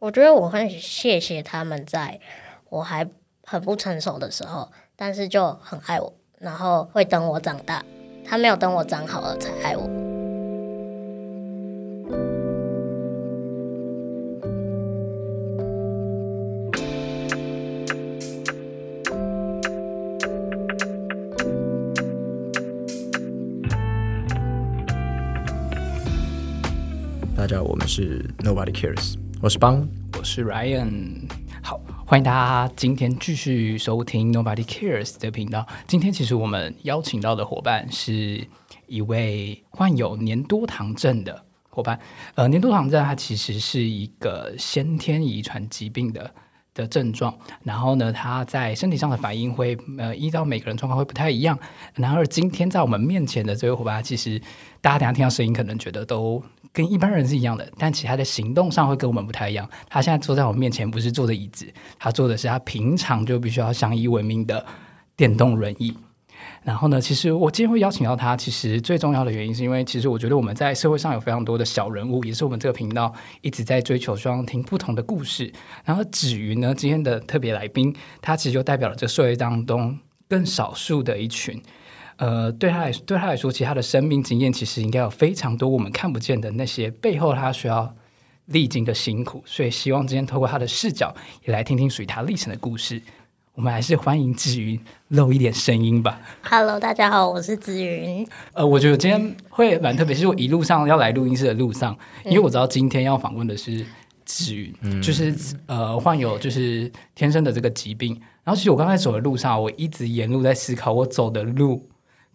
我觉得我很谢谢他们，在我还很不成熟的时候，但是就很爱我，然后会等我长大。他没有等我长好了才爱我。大家，我们是 Nobody Cares，我是邦，我是 Ryan。好，欢迎大家今天继续收听 Nobody Cares 的频道。今天其实我们邀请到的伙伴是一位患有年多糖症的伙伴。呃，年多糖症它其实是一个先天遗传疾病的的症状，然后呢，他在身体上的反应会呃依照每个人状况会不太一样。然而今天在我们面前的这位伙伴，其实大家等下听到声音可能觉得都。跟一般人是一样的，但其他的行动上会跟我们不太一样。他现在坐在我面前，不是坐着椅子，他坐的是他平常就必须要相依为命的电动轮椅。然后呢，其实我今天会邀请到他，其实最重要的原因是因为，其实我觉得我们在社会上有非常多的小人物，也是我们这个频道一直在追求，希望听不同的故事。然后子瑜呢，今天的特别来宾，他其实就代表了这社会当中更少数的一群。呃，对他来对他来说，其实他的生命经验其实应该有非常多我们看不见的那些背后他需要历经的辛苦，所以希望今天透过他的视角，也来听听属于他历程的故事。我们还是欢迎子云露一点声音吧。Hello，大家好，我是子云。呃，我觉得今天会蛮特别，是我一路上要来录音室的路上，因为我知道今天要访问的是子云，就是呃患有就是天生的这个疾病。然后其实我刚才走的路上，我一直沿路在思考我走的路。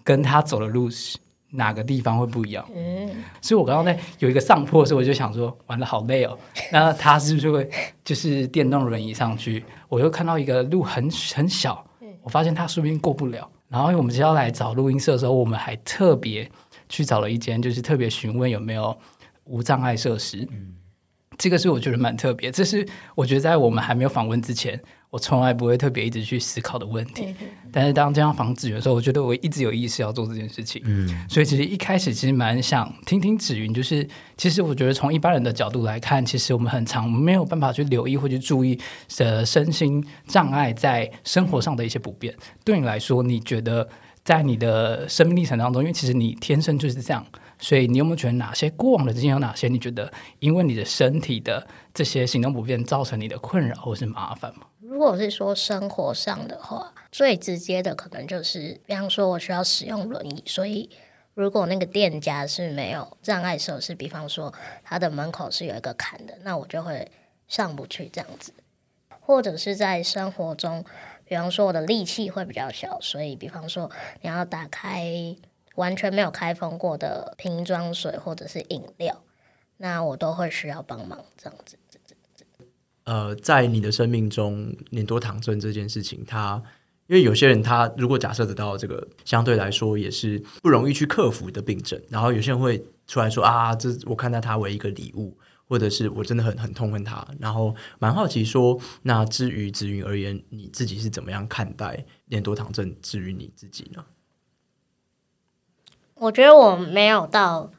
跟他走的路是哪个地方会不一样？嗯，所以我刚刚在有一个上坡的时候，我就想说，玩的好累哦。那他是不是会就是电动轮椅上去？我又看到一个路很很小，我发现他说不定过不了。然后我们接下来找录音室的时候，我们还特别去找了一间，就是特别询问有没有无障碍设施。嗯，这个是我觉得蛮特别。这是我觉得在我们还没有访问之前。我从来不会特别一直去思考的问题，但是当这样防止的时候，我觉得我一直有意识要做这件事情。嗯，所以其实一开始其实蛮想听听子云，就是其实我觉得从一般人的角度来看，其实我们很常没有办法去留意或去注意的身心障碍在生活上的一些不便。对你来说，你觉得在你的生命历程当中，因为其实你天生就是这样，所以你有没有觉得哪些过往的经验有哪些？你觉得因为你的身体的这些行动不便造成你的困扰或是麻烦吗？如果是说生活上的话，最直接的可能就是，比方说我需要使用轮椅，所以如果那个店家是没有障碍设施，比方说他的门口是有一个坎的，那我就会上不去这样子。或者是在生活中，比方说我的力气会比较小，所以比方说你要打开完全没有开封过的瓶装水或者是饮料，那我都会需要帮忙这样子。呃，在你的生命中，年多糖症这件事情，它因为有些人他如果假设得到这个，相对来说也是不容易去克服的病症。然后有些人会出来说啊，这我看待它为一个礼物，或者是我真的很很痛恨它。然后蛮好奇说，那至于子云而言，你自己是怎么样看待念多糖症？至于你自己呢？我觉得我没有到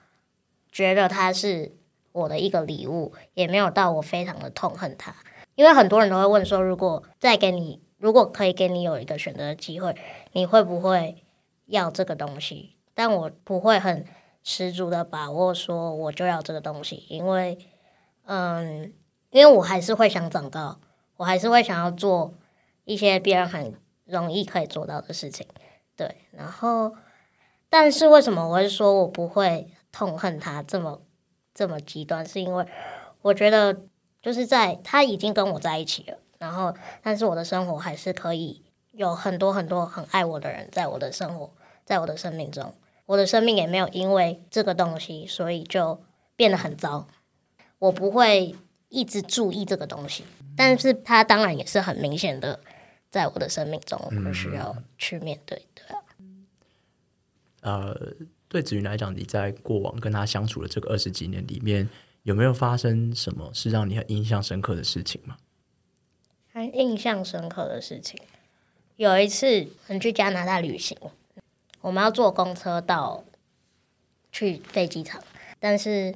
觉得它是。我的一个礼物也没有到我非常的痛恨他，因为很多人都会问说，如果再给你，如果可以给你有一个选择的机会，你会不会要这个东西？但我不会很十足的把握说我就要这个东西，因为，嗯，因为我还是会想长高，我还是会想要做一些别人很容易可以做到的事情，对。然后，但是为什么我会说我不会痛恨他这么？这么极端，是因为我觉得就是在他已经跟我在一起了，然后但是我的生活还是可以有很多很多很爱我的人在我的生活，在我的生命中，我的生命也没有因为这个东西所以就变得很糟。我不会一直注意这个东西，但是他当然也是很明显的在我的生命中，我需要去面对的。呃。对子云来讲，你在过往跟他相处的这个二十几年里面，有没有发生什么是让你很印象深刻的事情吗？很印象深刻的事情，有一次我们去加拿大旅行，我们要坐公车到去飞机场，但是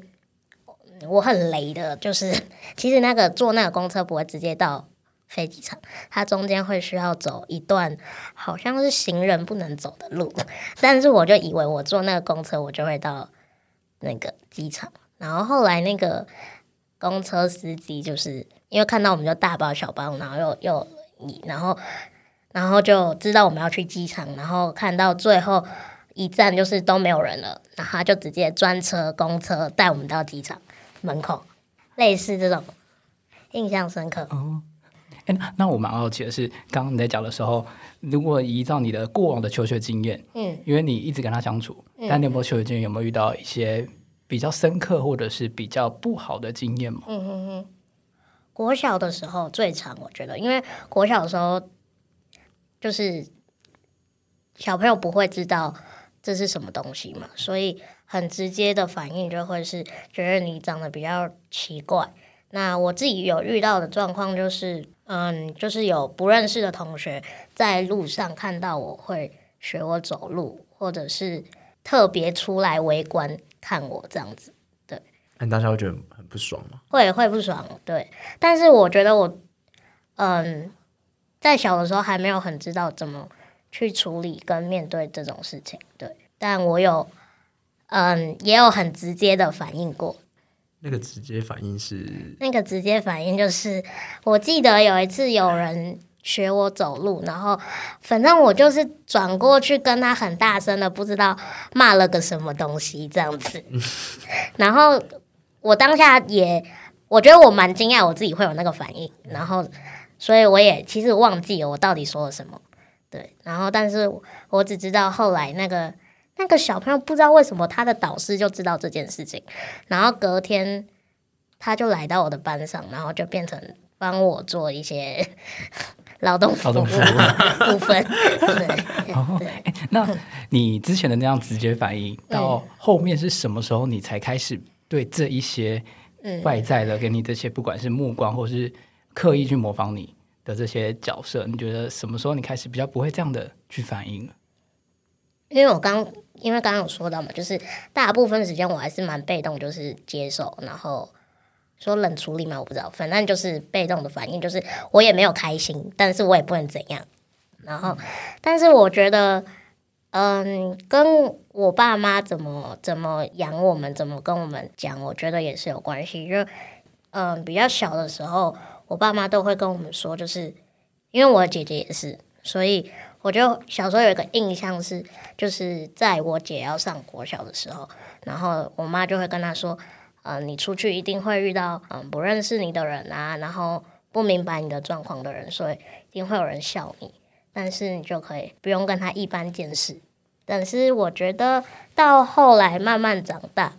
我很雷的，就是 其实那个坐那个公车不会直接到飞机场，它中间会需要走一段好像是行人不能走的路，但是我就以为我坐那个公车我就会到那个机场，然后后来那个公车司机就是因为看到我们就大包小包，然后又又然后然后就知道我们要去机场，然后看到最后一站就是都没有人了，然后他就直接专车公车带我们到机场门口，类似这种印象深刻。哎，那那我蛮好奇的是，刚刚你在讲的时候，如果依照你的过往的求学经验，嗯，因为你一直跟他相处，但你有没有求学经验？有没有遇到一些比较深刻或者是比较不好的经验吗？嗯哼哼，国小的时候最长，我觉得，因为国小的时候就是小朋友不会知道这是什么东西嘛，所以很直接的反应就会是觉得你长得比较奇怪。那我自己有遇到的状况就是，嗯，就是有不认识的同学在路上看到我会学我走路，或者是特别出来围观看我这样子。对那你当下会觉得很很不爽吗？会会不爽，对。但是我觉得我，嗯，在小的时候还没有很知道怎么去处理跟面对这种事情，对。但我有，嗯，也有很直接的反应过。那个直接反应是那个直接反应就是，我记得有一次有人学我走路，然后反正我就是转过去跟他很大声的，不知道骂了个什么东西这样子。然后我当下也，我觉得我蛮惊讶我自己会有那个反应，然后所以我也其实忘记了我到底说了什么。对，然后但是我只知道后来那个那个小朋友不知道为什么他的导师就知道这件事情，然后隔天他就来到我的班上，然后就变成帮我做一些 劳动服务劳动服务部分。对，那你之前的那样直接反应，到后面是什么时候你才开始对这一些嗯外在的给你这些，不管是目光或是刻意去模仿你的这些角色，你觉得什么时候你开始比较不会这样的去反应了？因为我刚因为刚刚有说到嘛，就是大部分时间我还是蛮被动，就是接受，然后说冷处理嘛，我不知道，反正就是被动的反应，就是我也没有开心，但是我也不能怎样。然后，但是我觉得，嗯，跟我爸妈怎么怎么养我们，怎么跟我们讲，我觉得也是有关系。就嗯，比较小的时候，我爸妈都会跟我们说，就是因为我姐姐也是，所以我就小时候有一个印象是，就是在我姐要上国小的时候，然后我妈就会跟她说，嗯、你出去一定会遇到嗯不认识你的人啊，然后不明白你的状况的人，所以一定会有人笑你，但是你就可以不用跟他一般见识。但是我觉得到后来慢慢长大，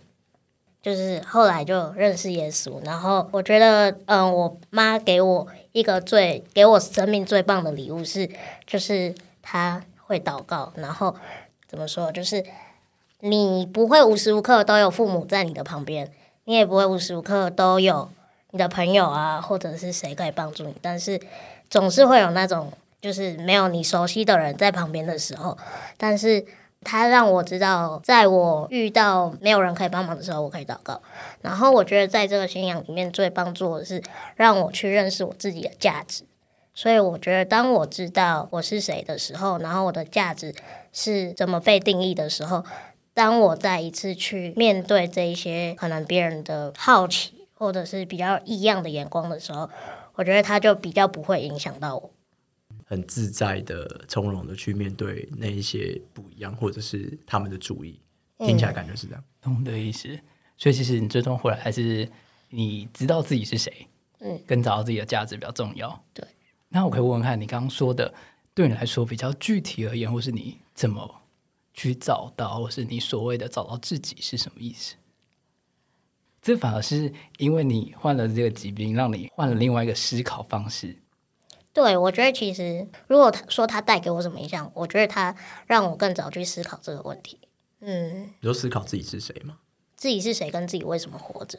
就是后来就认识耶稣，然后我觉得，嗯，我妈给我一个最给我生命最棒的礼物是，就是他会祷告，然后怎么说，就是你不会无时无刻都有父母在你的旁边，你也不会无时无刻都有你的朋友啊，或者是谁可以帮助你，但是总是会有那种就是没有你熟悉的人在旁边的时候，但是他让我知道，在我遇到没有人可以帮忙的时候，我可以祷告。然后我觉得在这个信仰里面最帮助的是让我去认识我自己的价值。所以我觉得，当我知道我是谁的时候，然后我的价值是怎么被定义的时候，当我再一次去面对这一些可能别人的好奇或者是比较异样的眼光的时候，我觉得他就比较不会影响到我。很自在的、从容的去面对那一些不一样，或者是他们的注意，听起来感觉是这样。懂的意思。所以其实你最终回来还是你知道自己是谁，嗯，跟找到自己的价值比较重要。对。那我可以问问看，你刚刚说的，对你来说比较具体而言，或是你怎么去找到，或是你所谓的找到自己是什么意思？这反而是因为你患了这个疾病，让你换了另外一个思考方式。对，我觉得其实如果他说他带给我什么影响，我觉得他让我更早去思考这个问题。嗯，你就思考自己是谁吗？自己是谁，跟自己为什么活着。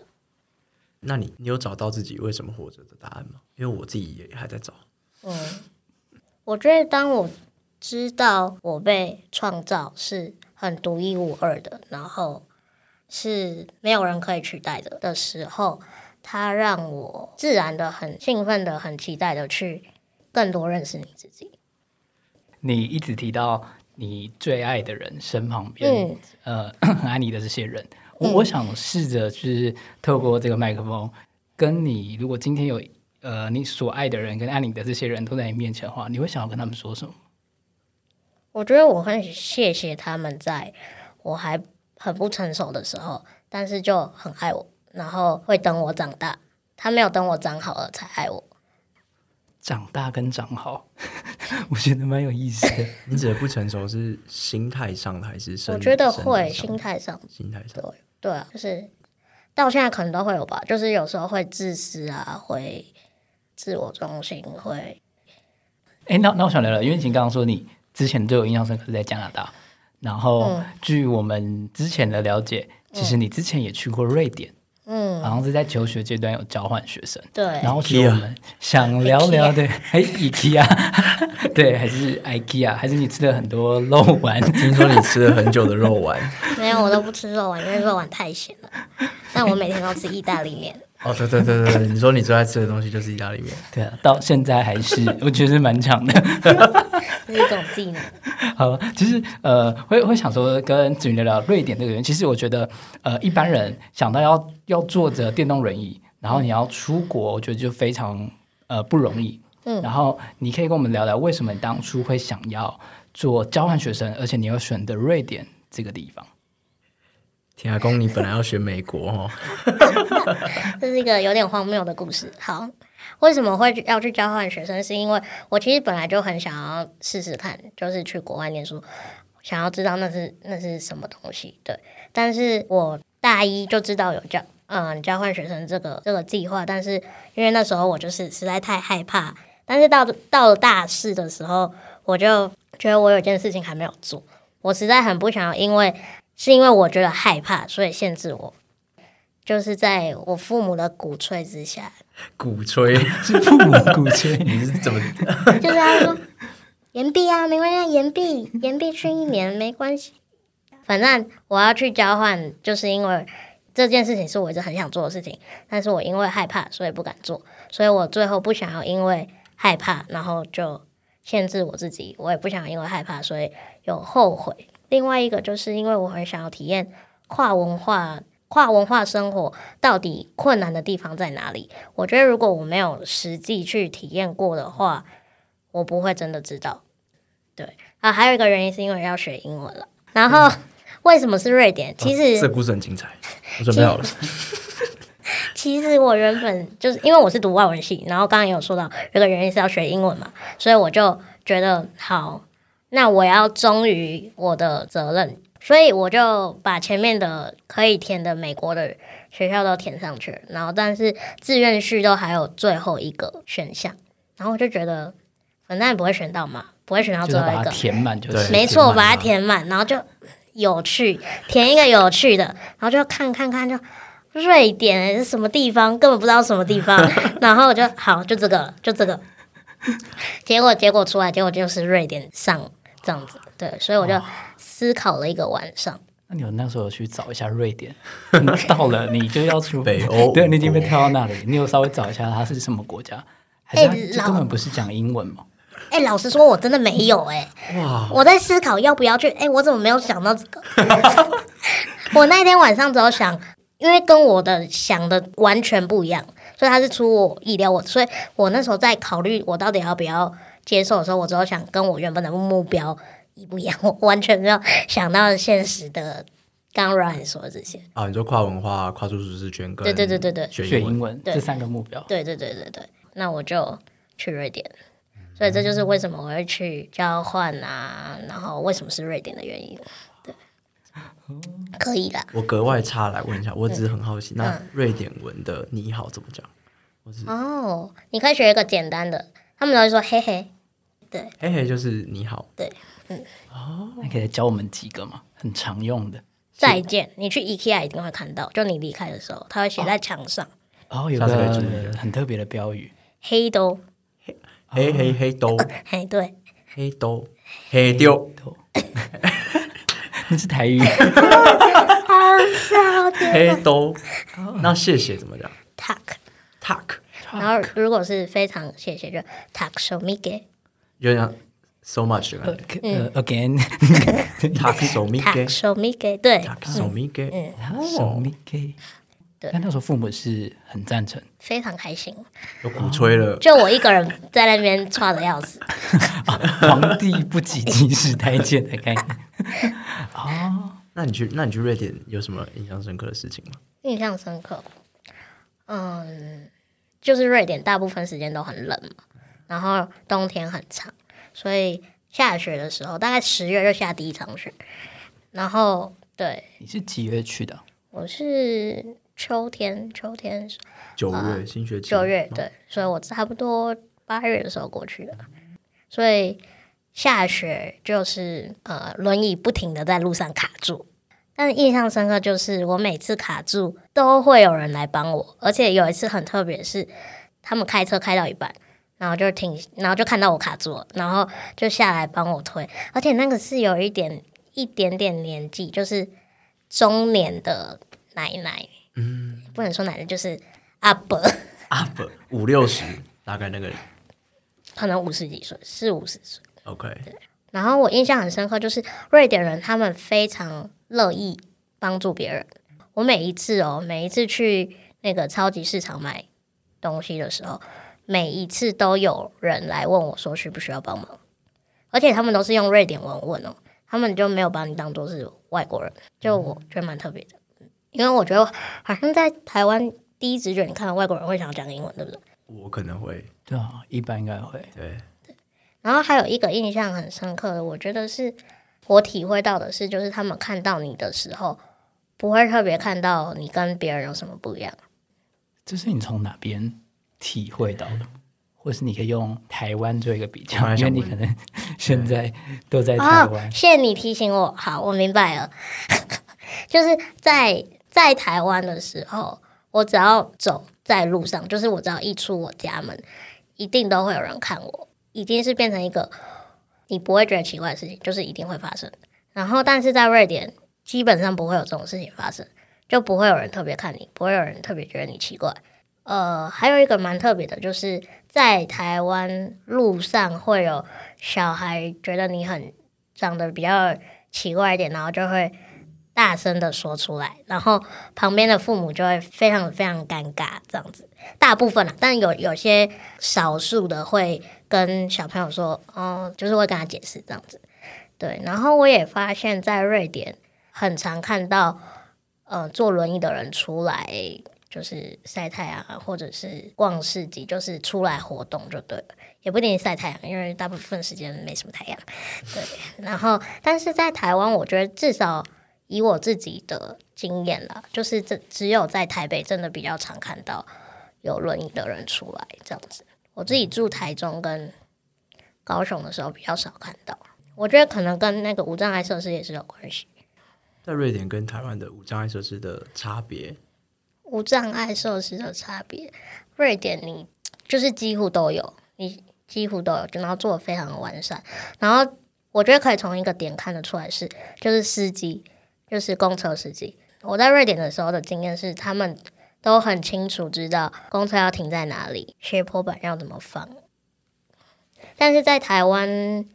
那你你有找到自己为什么活着的答案吗？因为我自己也还在找。嗯，我觉得当我知道我被创造是很独一无二的，然后是没有人可以取代的的时候，它让我自然的很兴奋的、很期待的去更多认识你自己。你一直提到你最爱的人身旁边，呃，很 爱你的这些人，我我想试着就是透过这个麦克风，跟你，如果今天有呃你所爱的人跟爱你的这些人都在你面前的话，你会想要跟他们说什么？我觉得我很谢谢他们在我还很不成熟的时候，但是就很爱我，然后会等我长大。他没有等我长好了才爱我。长大跟长好，我觉得蛮有意思的。你指的不成熟是心态上的还是？我觉得会心态上，心态上对对啊，就是到现在可能都会有吧。就是有时候会自私啊，会自我中心，会。哎，那那我想聊聊，因为你刚刚说你之前对我印象深刻是在加拿大，然后据我们之前的了解，其实你之前也去过瑞典。嗯，好像是在求学阶段有交换学生，对。然后其实我们想聊聊的，哎，IKEA，对，还是 IKEA，还是你吃了很多肉丸？听说你吃了很久的肉丸？没有，我都不吃肉丸，因为肉丸太咸了。但我每天都吃意大利面。哦，对对对对，你说你最爱吃的东西就是意大利面，对啊，到现在还是我觉得蛮强的，是一种技能。好，其实呃，会会想说跟子云聊聊瑞典这个人，其实我觉得呃，一般人想到要要坐着电动轮椅，然后你要出国，我觉得就非常呃不容易。嗯，然后你可以跟我们聊聊为什么你当初会想要做交换学生，而且你要选择瑞典这个地方。田阿公，你本来要选美国哦，这是一个有点荒谬的故事。好，为什么会要去交换学生？是因为我其实本来就很想要试试看，就是去国外念书，想要知道那是那是什么东西。对，但是我大一就知道有交嗯交换学生这个这个计划，但是因为那时候我就是实在太害怕，但是到到了大四的时候，我就觉得我有件事情还没有做，我实在很不想要因为。是因为我觉得害怕，所以限制我。就是在我父母的鼓吹之下，鼓吹 是父母鼓吹，你是怎么？就是他说延毕啊，没关系，延毕延毕去一年没关系。反正我要去交换，就是因为这件事情是我一直很想做的事情，但是我因为害怕，所以不敢做。所以我最后不想要因为害怕，然后就限制我自己。我也不想因为害怕，所以有后悔。另外一个就是因为我很想要体验跨文化、跨文化生活到底困难的地方在哪里。我觉得如果我没有实际去体验过的话，我不会真的知道。对啊，还有一个原因是因为要学英文了。然后 为什么是瑞典？其实这故事很精彩，我准备好了。其实我原本就是因为我是读外文系，然后刚刚也有说到有个原因是要学英文嘛，所以我就觉得好。那我要忠于我的责任，所以我就把前面的可以填的美国的学校都填上去，然后但是志愿序都还有最后一个选项，然后我就觉得反正也不会选到嘛，不会选到最后一个，填满就对，没错，把它填满，然后就有趣，填一个有趣的，然后就看看看，就瑞典是什么地方，根本不知道什么地方，然后我就好，就这个，就这个，结果结果出来，结果就是瑞典上。这样子，对，所以我就思考了一个晚上。那你有那时候去找一下瑞典，到了你就要去北欧，对，你已经被跳到那里，你有稍微找一下它是什么国家？哎，根本不是讲英文吗？哎，老实说，我真的没有哎。哇！我在思考要不要去。哎，我怎么没有想到这个？我那天晚上只有想，因为跟我的想的完全不一样，所以它是出我意料。我所以，我那时候在考虑，我到底要不要。接受的时候，我只有想跟我原本的目标一不一样，我完全没有想到现实的。刚 Ryan 说的这些啊，你说跨文化、跨出舒适圈，对对对对对，学英文这三个目标，对对对对对。那我就去瑞典，所以这就是为什么我会去交换啊，然后为什么是瑞典的原因。对，可以的。我格外差来问一下，我只是很好奇，那瑞典文的你好怎么讲？哦，你可以学一个简单的。他们都会说嘿嘿，对，嘿嘿就是你好，对，嗯，哦，你可以教我们几个吗？很常用的。再见，你去 IKEA 一定会看到，就你离开的时候，他会写在墙上。哦，有个很特别的标语，黑兜，黑黑黑兜，嘿对，黑兜，黑丢，那是台语。笑，天哪。黑都。那谢谢怎么讲？Tak。？tak 然后如果是非常谢谢，就 tak so m i g 有点像 so much 的呃感觉。嗯呃 again，tak so tak ge so m i g 对，tak so ge。手哦，咪给。对但那时候父母是很赞成，非常开心。都鼓吹了。就我一个人在那边差的要死，皇帝不急急时太监的概念。哦那你去，那你去瑞典有什么印象深刻的事情吗？印象深刻。嗯，就是瑞典大部分时间都很冷嘛，然后冬天很长，所以下雪的时候，大概十月就下第一场雪。然后对你是几月去的？我是秋天，秋天九月新学期，九月对，所以我差不多八月的时候过去的，所以下雪就是呃轮椅不停的在路上卡住。但是印象深刻就是我每次卡住都会有人来帮我，而且有一次很特别是他们开车开到一半，然后就停，然后就看到我卡住了，然后就下来帮我推，而且那个是有一点一点点年纪，就是中年的奶奶，嗯，不能说奶奶，就是阿伯。阿伯五六十，大概那个可能五十几岁，四五十岁。OK。然后我印象很深刻，就是瑞典人他们非常乐意帮助别人。我每一次哦，每一次去那个超级市场买东西的时候，每一次都有人来问我说需不需要帮忙，而且他们都是用瑞典文问哦，他们就没有把你当做是外国人，就我觉得蛮特别的。因为我觉得好像在台湾第一直觉你看到外国人会想要讲英文，对不对？我可能会对啊，一般应该会。对，然后还有一个印象很深刻的，我觉得是我体会到的是，就是他们看到你的时候，不会特别看到你跟别人有什么不一样。这是你从哪边体会到的？或是你可以用台湾做一个比较，因为你可能 现在都在台哦湾，。谢谢你提醒我，好，我明白了。就是在在台湾的时候，我只要走在路上，就是我只要一出我家门，一定都会有人看我，已经是变成一个你不会觉得奇怪的事情，就是一定会发生。然后，但是在瑞典，基本上不会有这种事情发生，就不会有人特别看你，不会有人特别觉得你奇怪。呃，还有一个蛮特别的，就是在台湾路上会有小孩觉得你很长得比较奇怪一点，然后就会大声的说出来，然后旁边的父母就会非常非常尴尬这样子。大部分啦，但有有些少数的会跟小朋友说，哦，就是会跟他解释这样子。对，然后我也发现，在瑞典很常看到，呃，坐轮椅的人出来，就是晒太阳啊，或者是逛市集，就是出来活动就对了，也不一定晒太阳，因为大部分时间没什么太阳。对，然后但是在台湾，我觉得至少以我自己的经验啦，就是这只有在台北真的比较常看到有轮椅的人出来这样子。我自己住台中跟高雄的时候比较少看到，我觉得可能跟那个无障碍设施也是有关系。在瑞典跟台湾的无障碍设施的差别，无障碍设施的差别，瑞典你就是几乎都有，你几乎都有，然后做的非常的完善。然后我觉得可以从一个点看得出来是，就是司机，就是公车司机。我在瑞典的时候的经验是，他们都很清楚知道公车要停在哪里，斜坡板要怎么放。但是在台湾、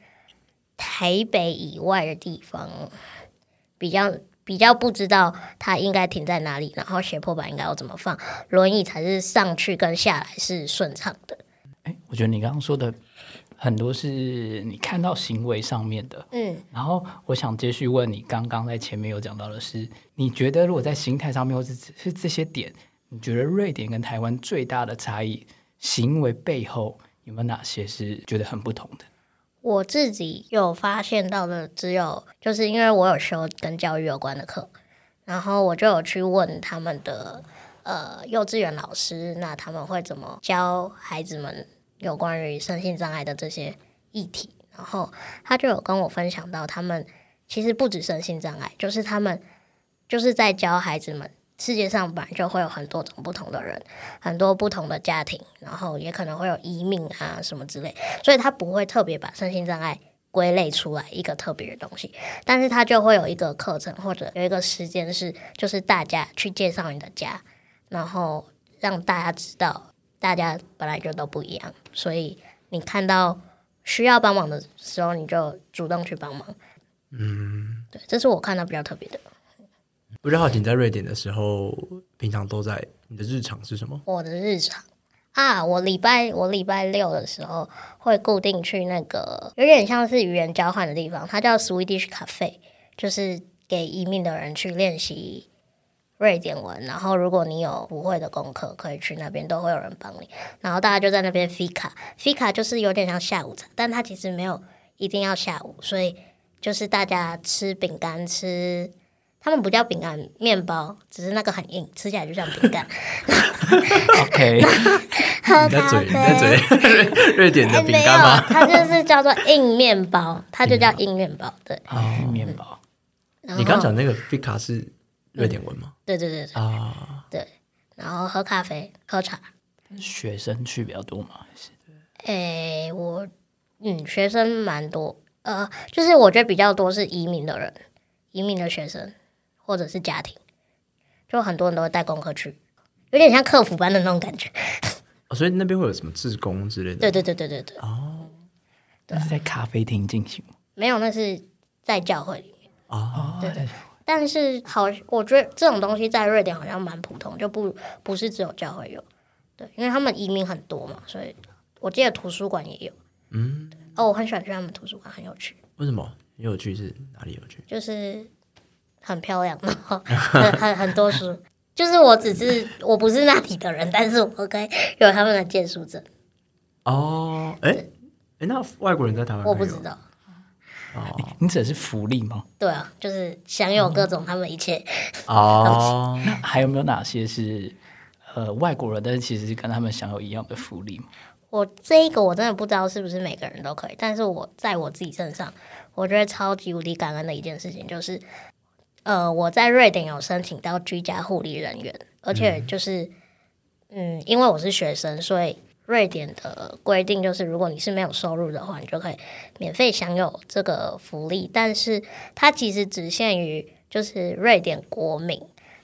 台北以外的地方，比较比较不知道它应该停在哪里，然后斜坡板应该要怎么放，轮椅才是上去跟下来是顺畅的。哎，我觉得你刚刚说的很多是你看到行为上面的，嗯，然后我想接续问你，刚刚在前面有讲到的是，你觉得如果在心态上面，或者是是这些点，你觉得瑞典跟台湾最大的差异，行为背后有没有哪些是觉得很不同的？我自己有发现到的只有，就是因为我有修跟教育有关的课，然后我就有去问他们的呃幼稚园老师，那他们会怎么教孩子们有关于身心障碍的这些议题，然后他就有跟我分享到，他们其实不止身心障碍，就是他们就是在教孩子们。世界上本来就会有很多种不同的人，很多不同的家庭，然后也可能会有移民啊什么之类，所以他不会特别把身心障碍归类出来一个特别的东西，但是他就会有一个课程或者有一个时间是，就是大家去介绍你的家，然后让大家知道大家本来就都不一样，所以你看到需要帮忙的时候，你就主动去帮忙。嗯，对，这是我看到比较特别的。不知道你在瑞典的时候，平常都在你的日常是什么？我的日常啊，我礼拜我礼拜六的时候会固定去那个有点像是语言交换的地方，它叫 Swedish Cafe，就是给移民的人去练习瑞典文。然后如果你有不会的功课，可以去那边，都会有人帮你。然后大家就在那边 fika，fika 就是有点像下午茶，但它其实没有一定要下午，所以就是大家吃饼干吃。他们不叫饼干，面包，只是那个很硬，吃起来就像饼干。OK，喝在嘴，咖啡。在嘴，瑞典的饼干吗？，它就是叫做硬面包，它就叫硬面包。对，硬，面包。你刚讲那个 fika 是瑞典文吗？对对对对啊，对，然后喝咖啡、喝茶。学生去比较多嘛？还是诶，我嗯，学生蛮多，呃，就是我觉得比较多是移民的人，移民的学生或者是家庭，就很多人都会带功课去，有点像客服班的那种感觉。哦所以那边会有什么志工之类的？对对对对对对，哦那是在咖啡厅进行吗？没有，那是在教会里面。哦，对对。但是好，我觉得这种东西在瑞典好像蛮普通，就不不是只有教会有，对，因为他们移民很多嘛，所以我记得图书馆也有。嗯，哦，我很喜欢去他们图书馆，很有趣，为什么？很有趣是哪里有趣？就是很漂亮，然后很很很多书。就是我只是我不是那里的人，但是我可以有他们的借书证，哦，哎哎，那外国人在台湾我不知道。哦你指的是福利吗？对啊，就是享有各种他们一切。哦，那还有没有哪些是呃外国人，但是其实是跟他们享有一样的福利吗？我这一个我真的不知道是不是每个人都可以，但是我在我自己身上，我觉得超级无敌感恩的一件事情就是，呃，我在瑞典有申请到居家护理人员，而且就是，嗯，因为我是学生，所以瑞典的规定就是，如果你是没有收入的话，你就可以免费享有这个福利，但是它其实只限于就是瑞典国民，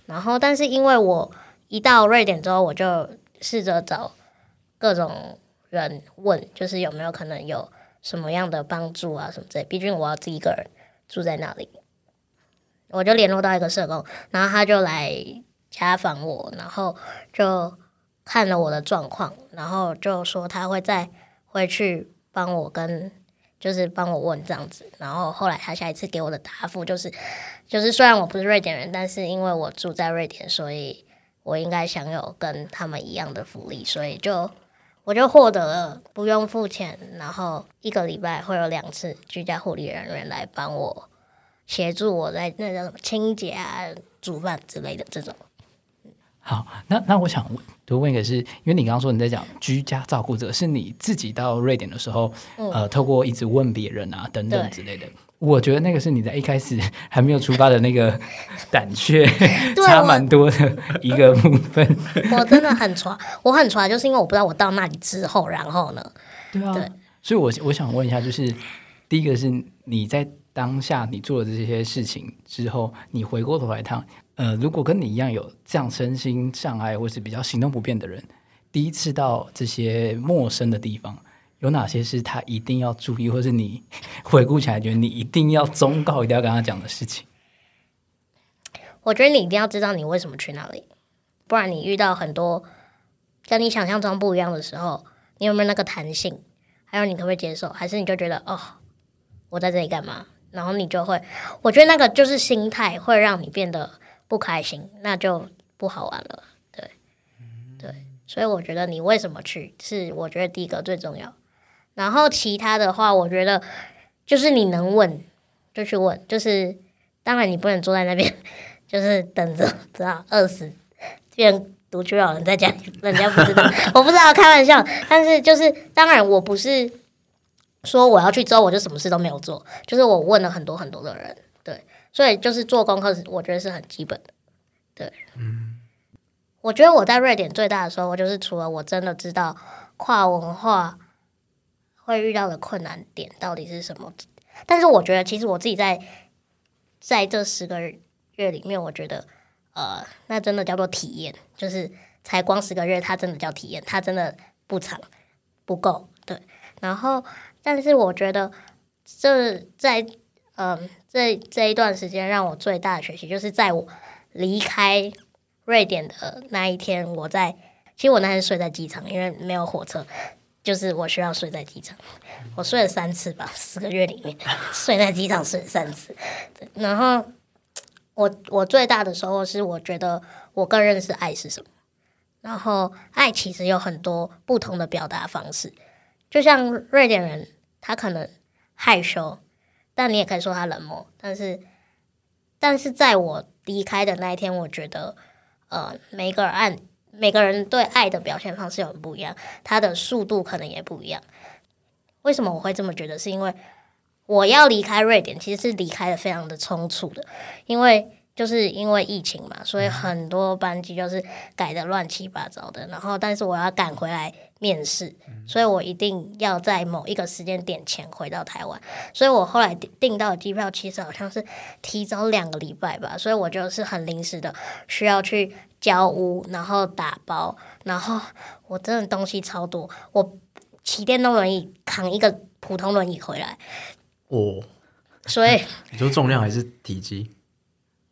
然后但是因为我一到瑞典之后，我就试着找各种人问，就是有没有可能有什么样的帮助啊什么之类。毕竟我要自己一个人住在那里，我就联络到一个社工，然后他就来家访我，然后就看了我的状况，然后就说他会再回去帮我跟。就是帮我问这样子，然后后来他下一次给我的答复就是，就是虽然我不是瑞典人，但是因为我住在瑞典，所以我应该享有跟他们一样的福利，所以就我就获得了不用付钱，然后一个礼拜会有两次居家护理人员来帮我协助我在那种清洁啊、煮饭之类的这种。好，那那我想多问一个是，因为你刚刚说你在讲居家照顾者，是你自己到瑞典的时候，呃，透过一直问别人啊等等之类的。我觉得那个是你在一开始还没有出发的那个胆怯 差我蛮多的一个部分。我真的很抓，我很抓，就是因为我不知道我到那里之后，然后呢，对啊，对所以我我想问一下，就是第一个是你在当下你做了这些事情之后，你回过头来看，呃，如果跟你一样有这样身心障碍或是比较行动不便的人，第一次到这些陌生的地方，有哪些是他一定要注意，或是你 回顾起来觉得你一定要忠告、一定要跟他讲的事情？我觉得你一定要知道你为什么去那里，不然你遇到很多跟你想象中不一样的时候，你有没有那个弹性？还有你可不可以接受？还是你就觉得哦，我在这里干嘛？然后你就会，我觉得那个就是心态会让你变得不开心，那就不好玩了。对，对，所以我觉得你为什么去是我觉得第一个最重要。然后其他的话，我觉得就是你能问就去问，就是当然你不能坐在那边。就是等着，知道饿死，变独居老人在家里，人家不知道，我不知道，开玩笑。但是就是，当然我不是说我要去之后我就什么事都没有做，就是我问了很多很多的人，对，所以就是做功课，我觉得是很基本的，对，嗯。我觉得我在瑞典最大的收获就是，除了我真的知道跨文化会遇到的困难点到底是什么，但是我觉得，其实我自己在在这十个月里面，我觉得呃，那真的叫做体验，就是才光十个月，它真的叫体验，它真的不长不够。对，然后但是我觉得这在嗯这这一段时间让我最大的学习，就是在我离开瑞典的那一天，我在其实我那天睡在机场，因为没有火车。就是我需要睡在机场，我睡了三次吧，十个月里面 睡在机场睡了三次。然后我我最大的收获是，我觉得我更认识爱是什么。然后爱其实有很多不同的表达方式，就像瑞典人，他可能害羞，但你也可以说他冷漠。但是，但是在我离开的那一天，我觉得呃，每个人按。每个人对爱的表现方式很不一样，他的速度可能也不一样。为什么我会这么觉得？是因为我要离开瑞典，其实是离开的非常的匆促的，因为就是因为疫情嘛，所以很多班级就是改的乱七八糟的。然后，但是我要赶回来面试，所以我一定要在某一个时间点前回到台湾。所以我后来订到的机票其实好像是提早两个礼拜吧，所以我就是很临时的需要去。交屋，然后打包，然后我真的东西超多，我骑电动轮椅扛一个普通轮椅回来。哦，所以 你说重量还是体积？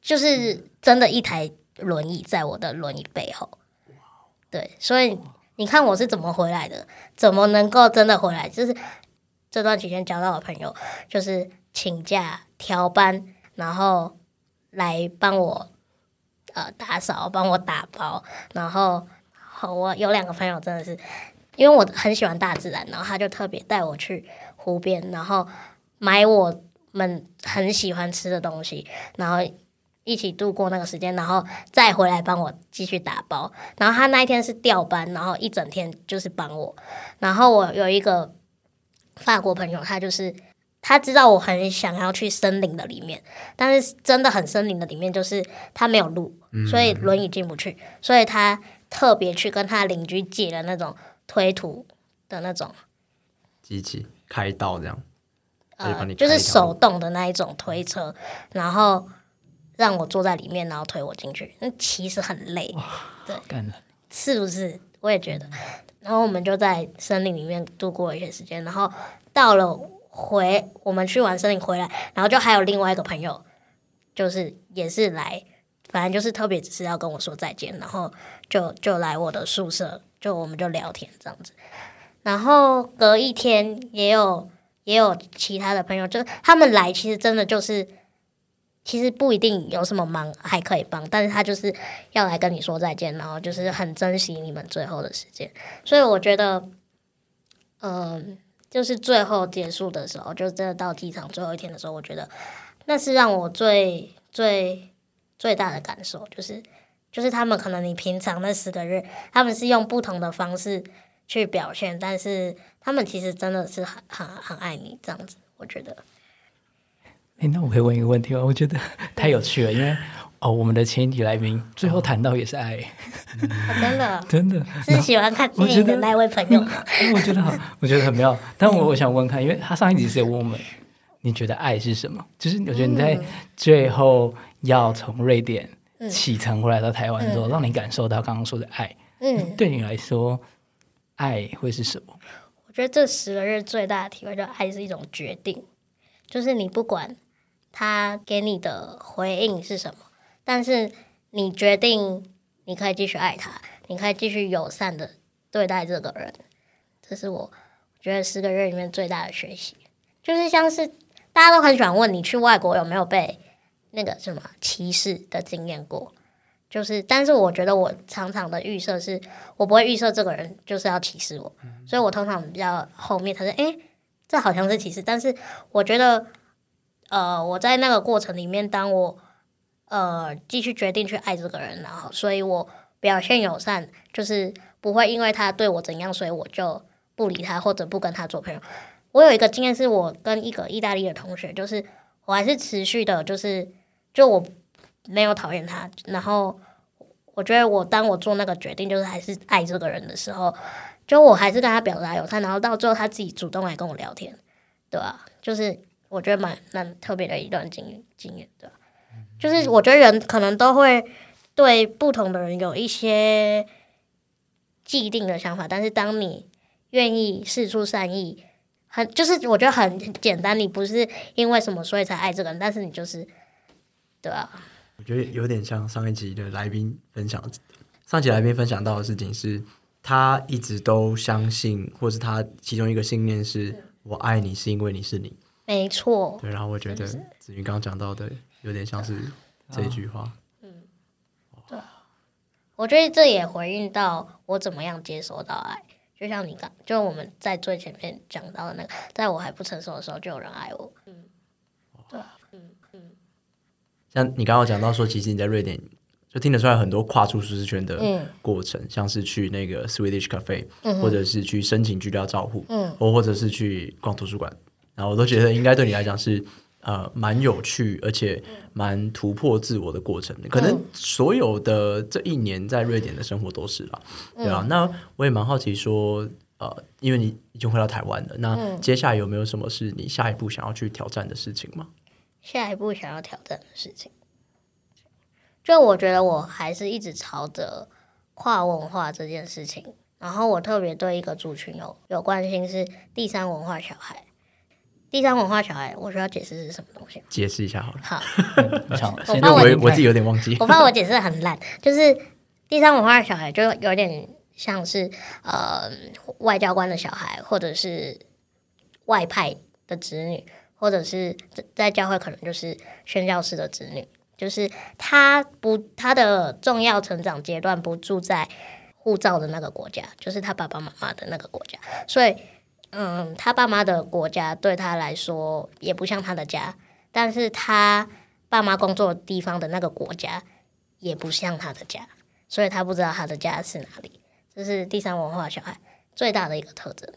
就是真的一台轮椅在我的轮椅背后。对，所以你看我是怎么回来的？怎么能够真的回来？就是这段期间交到的朋友，就是请假调班，然后来帮我。呃，打扫，帮我打包，然后好我有两个朋友真的是，因为我很喜欢大自然，然后他就特别带我去湖边，然后买我们很喜欢吃的东西，然后一起度过那个时间，然后再回来帮我继续打包。然后他那一天是调班，然后一整天就是帮我。然后我有一个法国朋友，他就是。他知道我很想要去森林的里面，但是真的很森林的里面，就是他没有路，所以轮椅进不去，所以他特别去跟他邻居借了那种推土的那种机器开道这样，呃，就是手动的那一种推车，然后让我坐在里面，然后推我进去。那其实很累，对，是不是？我也觉得。然后我们就在森林里面度过一些时间，然后到了。回我们去完森林回来，然后就还有另外一个朋友，就是也是来，反正就是特别只是要跟我说再见，然后就就来我的宿舍，就我们就聊天这样子。然后隔一天也有也有其他的朋友，就他们来其实真的就是，其实不一定有什么忙还可以帮，但是他就是要来跟你说再见，然后就是很珍惜你们最后的时间，所以我觉得，嗯。就是最后结束的时候，就真的到机场最后一天的时候，我觉得那是让我最最最大的感受，就是就是他们可能你平常那十个月，他们是用不同的方式去表现，但是他们其实真的是很很很爱你这样子，我觉得。哎，那我可以问一个问题吗？我觉得 太有趣了，因为。哦，我们的前一题来宾最后谈到也是爱，真的 真的是喜欢看电影的那位朋友。我觉得好，我觉得很妙。但我我想问看，因为他上一集是有问我们，你觉得爱是什么？就是我觉得你在最后要从瑞典启程回来到台湾的时候，让你感受到刚刚说的爱。嗯，对你来说，爱会是什么？我觉得这十个月最大的体会，就爱是一种决定，就是你不管他给你的回应是什么。但是你决定，你可以继续爱他，你可以继续友善的对待这个人，这是我觉得十个月里面最大的学习。就是像是大家都很喜欢问你去外国有没有被那个什么歧视的经验过，就是，但是我觉得我常常的预设是我不会预设这个人就是要歧视我，所以我通常比较后面他说，哎，这好像是歧视，但是我觉得，呃，我在那个过程里面，当我。呃，继续决定去爱这个人，然后，所以我表现友善，就是不会因为他对我怎样，所以我就不理他或者不跟他做朋友。我有一个经验，是我跟一个意大利的同学，就是我还是持续的，就是就我没有讨厌他，然后我觉得我当我做那个决定，就是还是爱这个人的时候，就我还是跟他表达友善，然后到最后他自己主动来跟我聊天，对吧？就是我觉得蛮蛮特别的一段经经验的。就是我觉得人可能都会对不同的人有一些既定的想法，但是当你愿意试出善意，很就是我觉得很简单，你不是因为什么所以才爱这个人，但是你就是对啊，我觉得有点像上一集的来宾分享，上一集来宾分享到的事情是，他一直都相信，或是他其中一个信念是我爱你是因为你是你。没错，对，然后我觉得子云刚刚讲到的有点像是这句话。嗯，对我觉得这也回应到我怎么样接收到爱，就像你刚，就我们在最前面讲到的那个，在我还不成熟的时候就有人爱我，嗯，对，嗯嗯，像你刚刚讲到说，其实你在瑞典就听得出来很多跨出舒适圈的嗯。过程，像是去那个 Swedish Cafe，、嗯或者是去申请居家照护，嗯。或或者是去逛图书馆，然后我都觉得应该对你来讲是呃蛮有趣，而且蛮突破自我的过程。可能所有的这一年在瑞典的生活都是啦，对啊。那我也蛮好奇说，呃，因为你已经回到台湾了，那接下来有没有什么是你下一步想要去挑战的事情吗？下一步想要挑战的事情，就我觉得我还是一直朝着跨文化这件事情，然后我特别对一个族群有有关心是第三文化小孩。第三文化小孩，我需要解释是什么东西。吗？解释一下好了，好，我怕我我我自己有点忘记。我怕我解释得很烂，就是第三文化的小孩就有点像是呃外交官的小孩，或者是外派的子女，或者是在在教会可能就是宣教士的子女，就是他不他的重要成长阶段不住在护照的那个国家，就是他爸爸妈妈的那个国家，所以嗯，他爸妈的国家对他来说也不像他的家，但是他爸妈工作地方的那个国家也不像他的家，所以他不知道他的家是哪里。这是第三文化小孩最大的一个特征。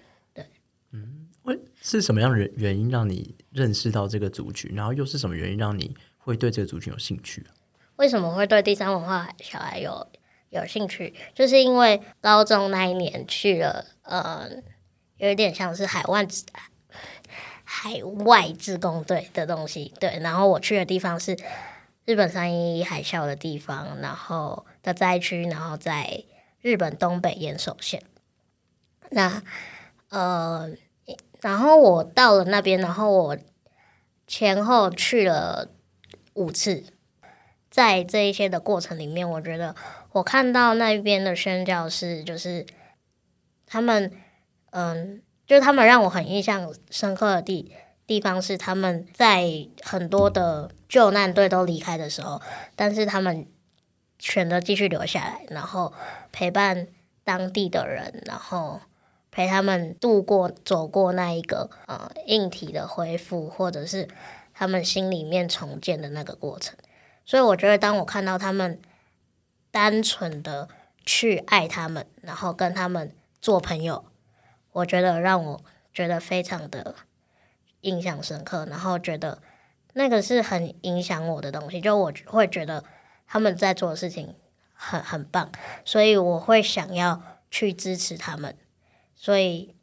会是什么样的原原因让你认识到这个族群，然后又是什么原因让你会对这个族群有兴趣啊？为什么会对第三文化小孩有有兴趣？就是因为高中那一年去了，呃，有一点像是海外海外自工队的东西，对。然后我去的地方是日本三一一海啸的地方，然后的灾区，然后在日本东北岩手县。那呃，然后我到了那边，然后我前后去了五次，在这一些的过程里面，我觉得我看到那边的宣教士，就是他们，嗯，就是他们让我很印象深刻的地地方是他们在很多的救难队都离开的时候，但是他们选择继续留下来，然后陪伴当地的人，然后陪他们度过走过那一个呃硬体的恢复，或者是他们心里面重建的那个过程。所以我觉得，当我看到他们单纯的去爱他们，然后跟他们做朋友，我觉得让我觉得非常的印象深刻，然后觉得那个是很影响我的东西，就我会觉得他们在做的事情很很棒，所以我会想要去支持他们。所以，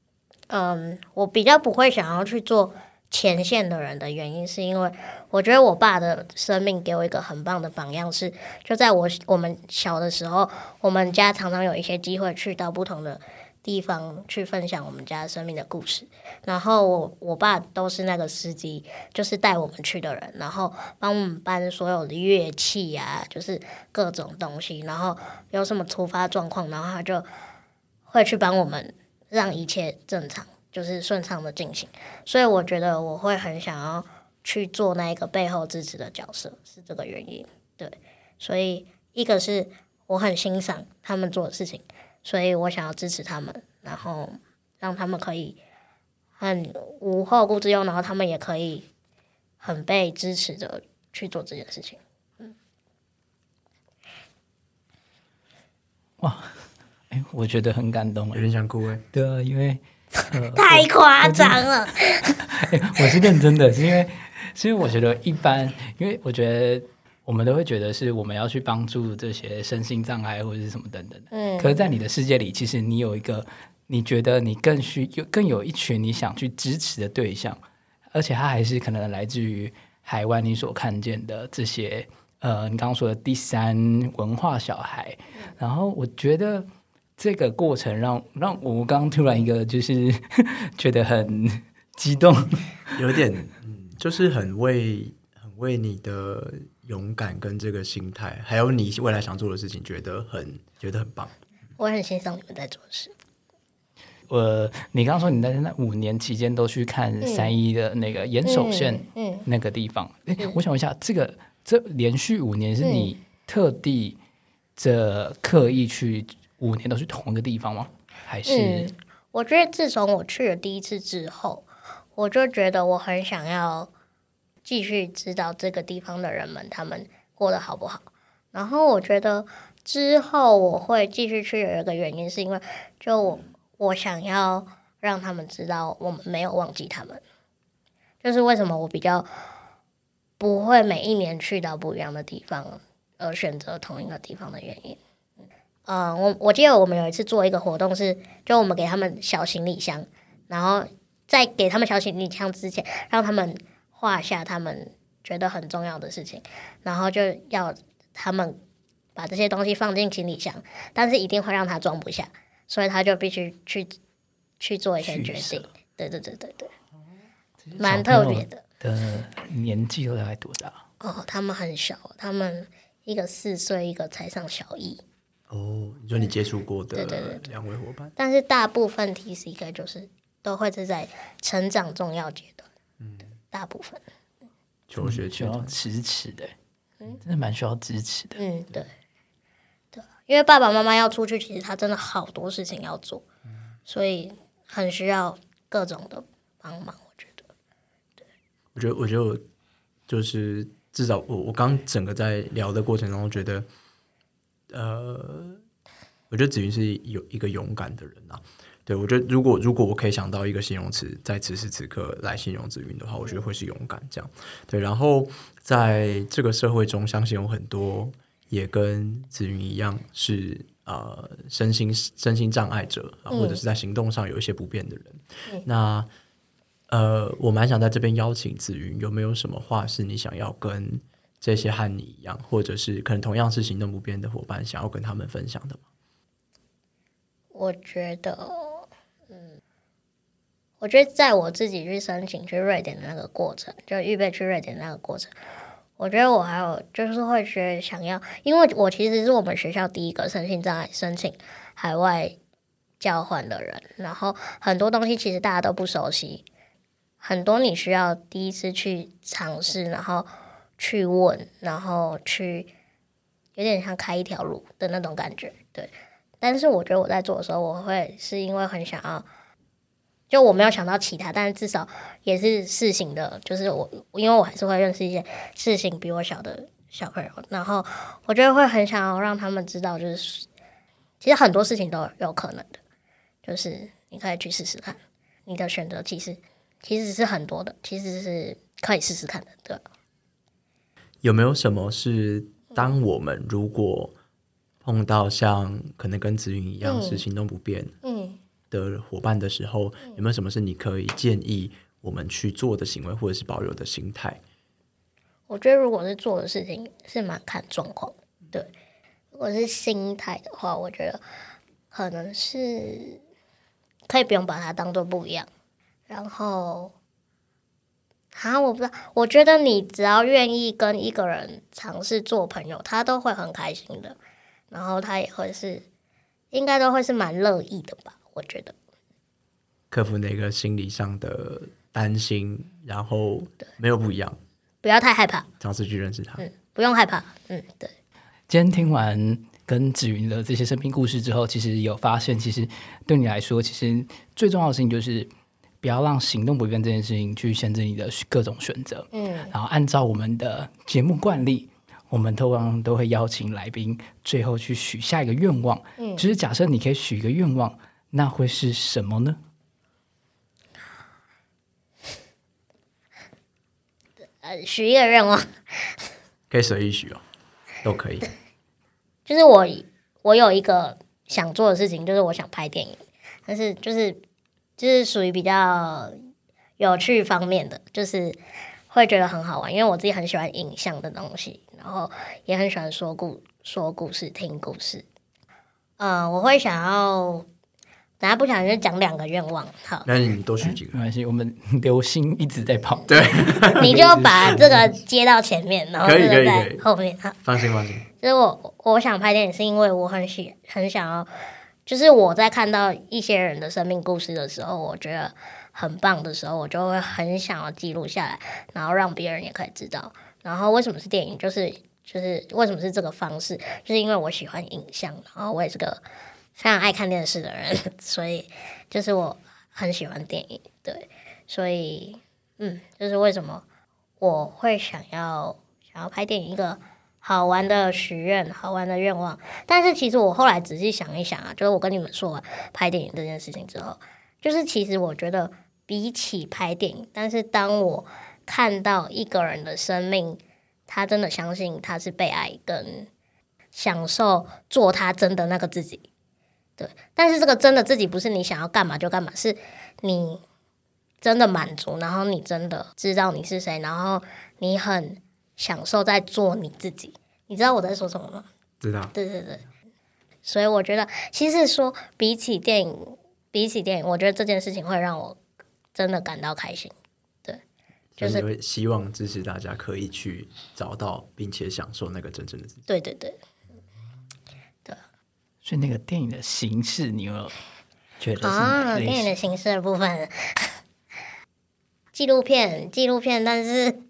嗯，我比较不会想要去做前线的人的原因，是因为我觉得我爸的生命给我一个很棒的榜样是，就在我我们小的时候，我们家常常有一些机会去到不同的地方去分享我们家生命的故事。然后我我爸都是那个司机，就是带我们去的人，然后帮我们搬所有的乐器啊，就是各种东西。然后有什么突发状况，然后他就会去帮我们让一切正常，就是顺畅的进行。所以我觉得我会很想要去做那一个背后支持的角色，是这个原因。对，所以一个是我很欣赏他们做的事情，所以我想要支持他们，然后让他们可以很无后顾之忧，然后他们也可以很被支持的去做这件事情。嗯，哇哎，我觉得很感动有哎。点想哭哎。对啊，因为呃，太夸张了，我是认真的，是因为是因为我觉得一般，因为我觉得我们都会觉得是我们要去帮助这些身心障碍或者是什么等等的。嗯可是，在你的世界里，其实你有一个，你觉得你更需有更有一群你想去支持的对象，而且他还是可能来自于海外你所看见的这些呃，你刚刚说的第三文化小孩。然后我觉得这个过程让让我刚刚突然一个就是 觉得很激动，有点嗯，就是很为很为你的勇敢跟这个心态，还有你未来想做的事情，觉得很觉得很棒。我很欣赏你们在做的事。我你刚刚说你在那五年期间都去看三一的那个岩手县嗯，那个地方，哎、我想问一下，这个这连续五年是你特地这刻意去五年都去同一个地方吗？还是、嗯我觉得自从我去了第一次之后，我就觉得我很想要继续知道这个地方的人们他们过得好不好。然后我觉得之后我会继续去有一个原因，是因为就我我想要让他们知道我们没有忘记他们。就是为什么我比较不会每一年去到不一样的地方，而选择同一个地方的原因。嗯，我我记得我们有一次做一个活动是，就我们给他们小行李箱，然后在给他们小行李箱之前，让他们画下他们觉得很重要的事情，然后就要他们把这些东西放进行李箱，但是一定会让他装不下，所以他就必须去去做一些决定。对对对对对，蛮特别的。的年纪都大概多大？哦，他们很小，他们一个四岁，一个才上小一。哦，你说你接触过的对对对两位伙伴，但是大部分 TCK 就是都会是在成长重要阶段，嗯，大部分，求学需要支持的，真的蛮需要支持的。嗯，对，对，因为爸爸妈妈要出去，其实他真的好多事情要做，所以很需要各种的帮忙，我觉得，我觉得，我觉得我就是至少我我刚整个在聊的过程中，觉得，呃，我觉得子云是有一个勇敢的人啊。对我觉得，如果如果我可以想到一个形容词，在此时此刻来形容子云的话，我觉得会是勇敢这样。对，然后在这个社会中，相信有很多也跟子云一样是呃身心身心障碍者啊，或者是在行动上有一些不便的人。那呃，我蛮想在这边邀请子云，有没有什么话是你想要跟这些和你一样，或者是可能同样是行动不便的伙伴，想要跟他们分享的吗？我觉得，嗯，我觉得在我自己去申请去瑞典的那个过程，就预备去瑞典那个过程，我觉得我还有就是会觉得想要，因为我其实是我们学校第一个申请在申请海外交换的人，然后很多东西其实大家都不熟悉，很多你需要第一次去尝试，然后去问，然后去有点像开一条路的那种感觉，对。但是我觉得我在做的时候，我会是因为很想要，就我没有想到其他，但是至少也是事情的，就是我因为我还是会认识一些事情比我小的小朋友，然后我觉得会很想要让他们知道，就是其实很多事情都有可能的，就是你可以去试试看，你的选择其实其实是很多的，其实是可以试试看的，对吧。有没有什么是当我们如果碰到像可能跟子云一样嗯是行动不便嗯。的伙伴的时候，有没有什么是你可以建议我们去做的行为，或者是保有的心态？我觉得如果是做的事情是蛮看状况的，对。如果是心态的话，我觉得可能是可以不用把它当做不一样。然后，啊，我不知道，我觉得你只要愿意跟一个人尝试做朋友，他都会很开心的。然后他也会是，应该都会是蛮乐意的吧？我觉得。克服那个心理上的担心，然后没有不一样，不要太害怕，尝试去认识他。嗯，不用害怕，嗯，对。今天听完跟子云的这些生命故事之后，其实有发现，其实对你来说，其实最重要的事情就是不要让行动不便这件事情去限制你的各种选择。嗯，然后按照我们的节目惯例，我们通常都会邀请来宾最后去许下一个愿望。嗯就是假设你可以许一个愿望，那会是什么呢？呃，许一个愿望，可以随意许哦，都可以。就是我我有一个想做的事情，就是我想拍电影，但是就是就是属于比较有趣方面的，就是会觉得很好玩，因为我自己很喜欢影像的东西，然后也很喜欢说故说故事、听故事。嗯、我会想要，等下不想就讲两个愿望，好，那你多许几个。没关系，我们流星一直在跑。对，你就把这个接到前面，然后可以这个在后面，好。放心放心。就是我我想拍电影，是因为我很喜很想要，就是我在看到一些人的生命故事的时候，我觉得很棒的时候，我就会很想要记录下来，然后让别人也可以知道。然后为什么是电影？就是就是为什么是这个方式？就是因为我喜欢影像，然后我也是个非常爱看电视的人，所以就是我很喜欢电影，对，所以嗯，就是为什么我会想要想要拍电影一个。好玩的许愿，好玩的愿望。但是其实我后来仔细想一想啊，就是我跟你们说完拍电影这件事情之后，就是其实我觉得比起拍电影，但是当我看到一个人的生命，他真的相信他是被爱，跟享受做他真的那个自己。对，但是这个真的自己不是你想要干嘛就干嘛，是你真的满足，然后你真的知道你是谁，然后你很享受在做你自己。你知道我在说什么吗？知道。对对对，所以我觉得，其实说比起电影，比起电影，我觉得这件事情会让我真的感到开心。对就是是会希望支持大家可以去找到并且享受那个真正的自己。对对对，所以那个电影的形式，你有觉得啊，电影的？形式的部分，纪录片，纪录片，但是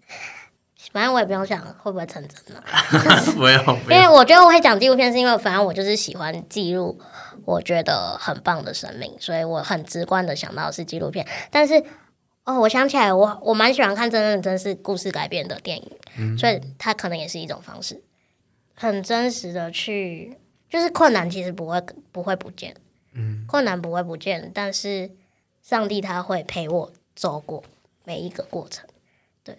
反正我也不用想会不会成真了。没有，因为。我觉得我会讲纪录片，是因为反正我就是喜欢记录我觉得很棒的生命，所以我很直观的想到的是纪录片。但是哦，我想起来，我我蛮喜欢看真人真事故事改编的电影，所以它可能也是一种方式，很真实的去，就是困难其实不会不会不见，嗯，困难不会不见，但是上帝他会陪我走过每一个过程。对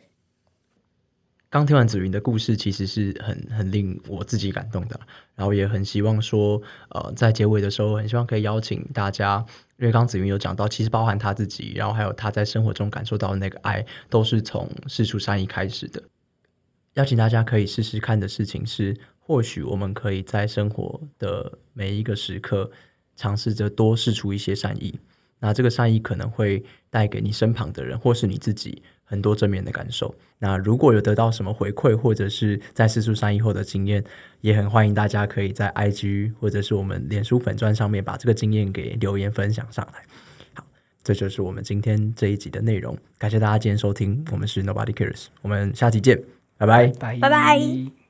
刚听完子云的故事，其实是很很令我自己感动的，然后也很希望说，呃，在结尾的时候，很希望可以邀请大家，因为刚子云有讲到，其实包含他自己，然后还有他在生活中感受到的那个爱，都是从事出善意开始的。邀请大家可以试试看的事情是，或许我们可以在生活的每一个时刻，尝试着多试出一些善意。那这个善意可能会带给你身旁的人，或是你自己很多正面的感受。那如果有得到什么回馈，或者是在试出善意后的经验，也很欢迎大家可以在 IG 或者是我们脸书粉钻上面把这个经验给留言分享上来。好，这就是我们今天这一集的内容。感谢大家今天收听，我们是 Nobody Cares，我们下期见，拜拜。拜拜拜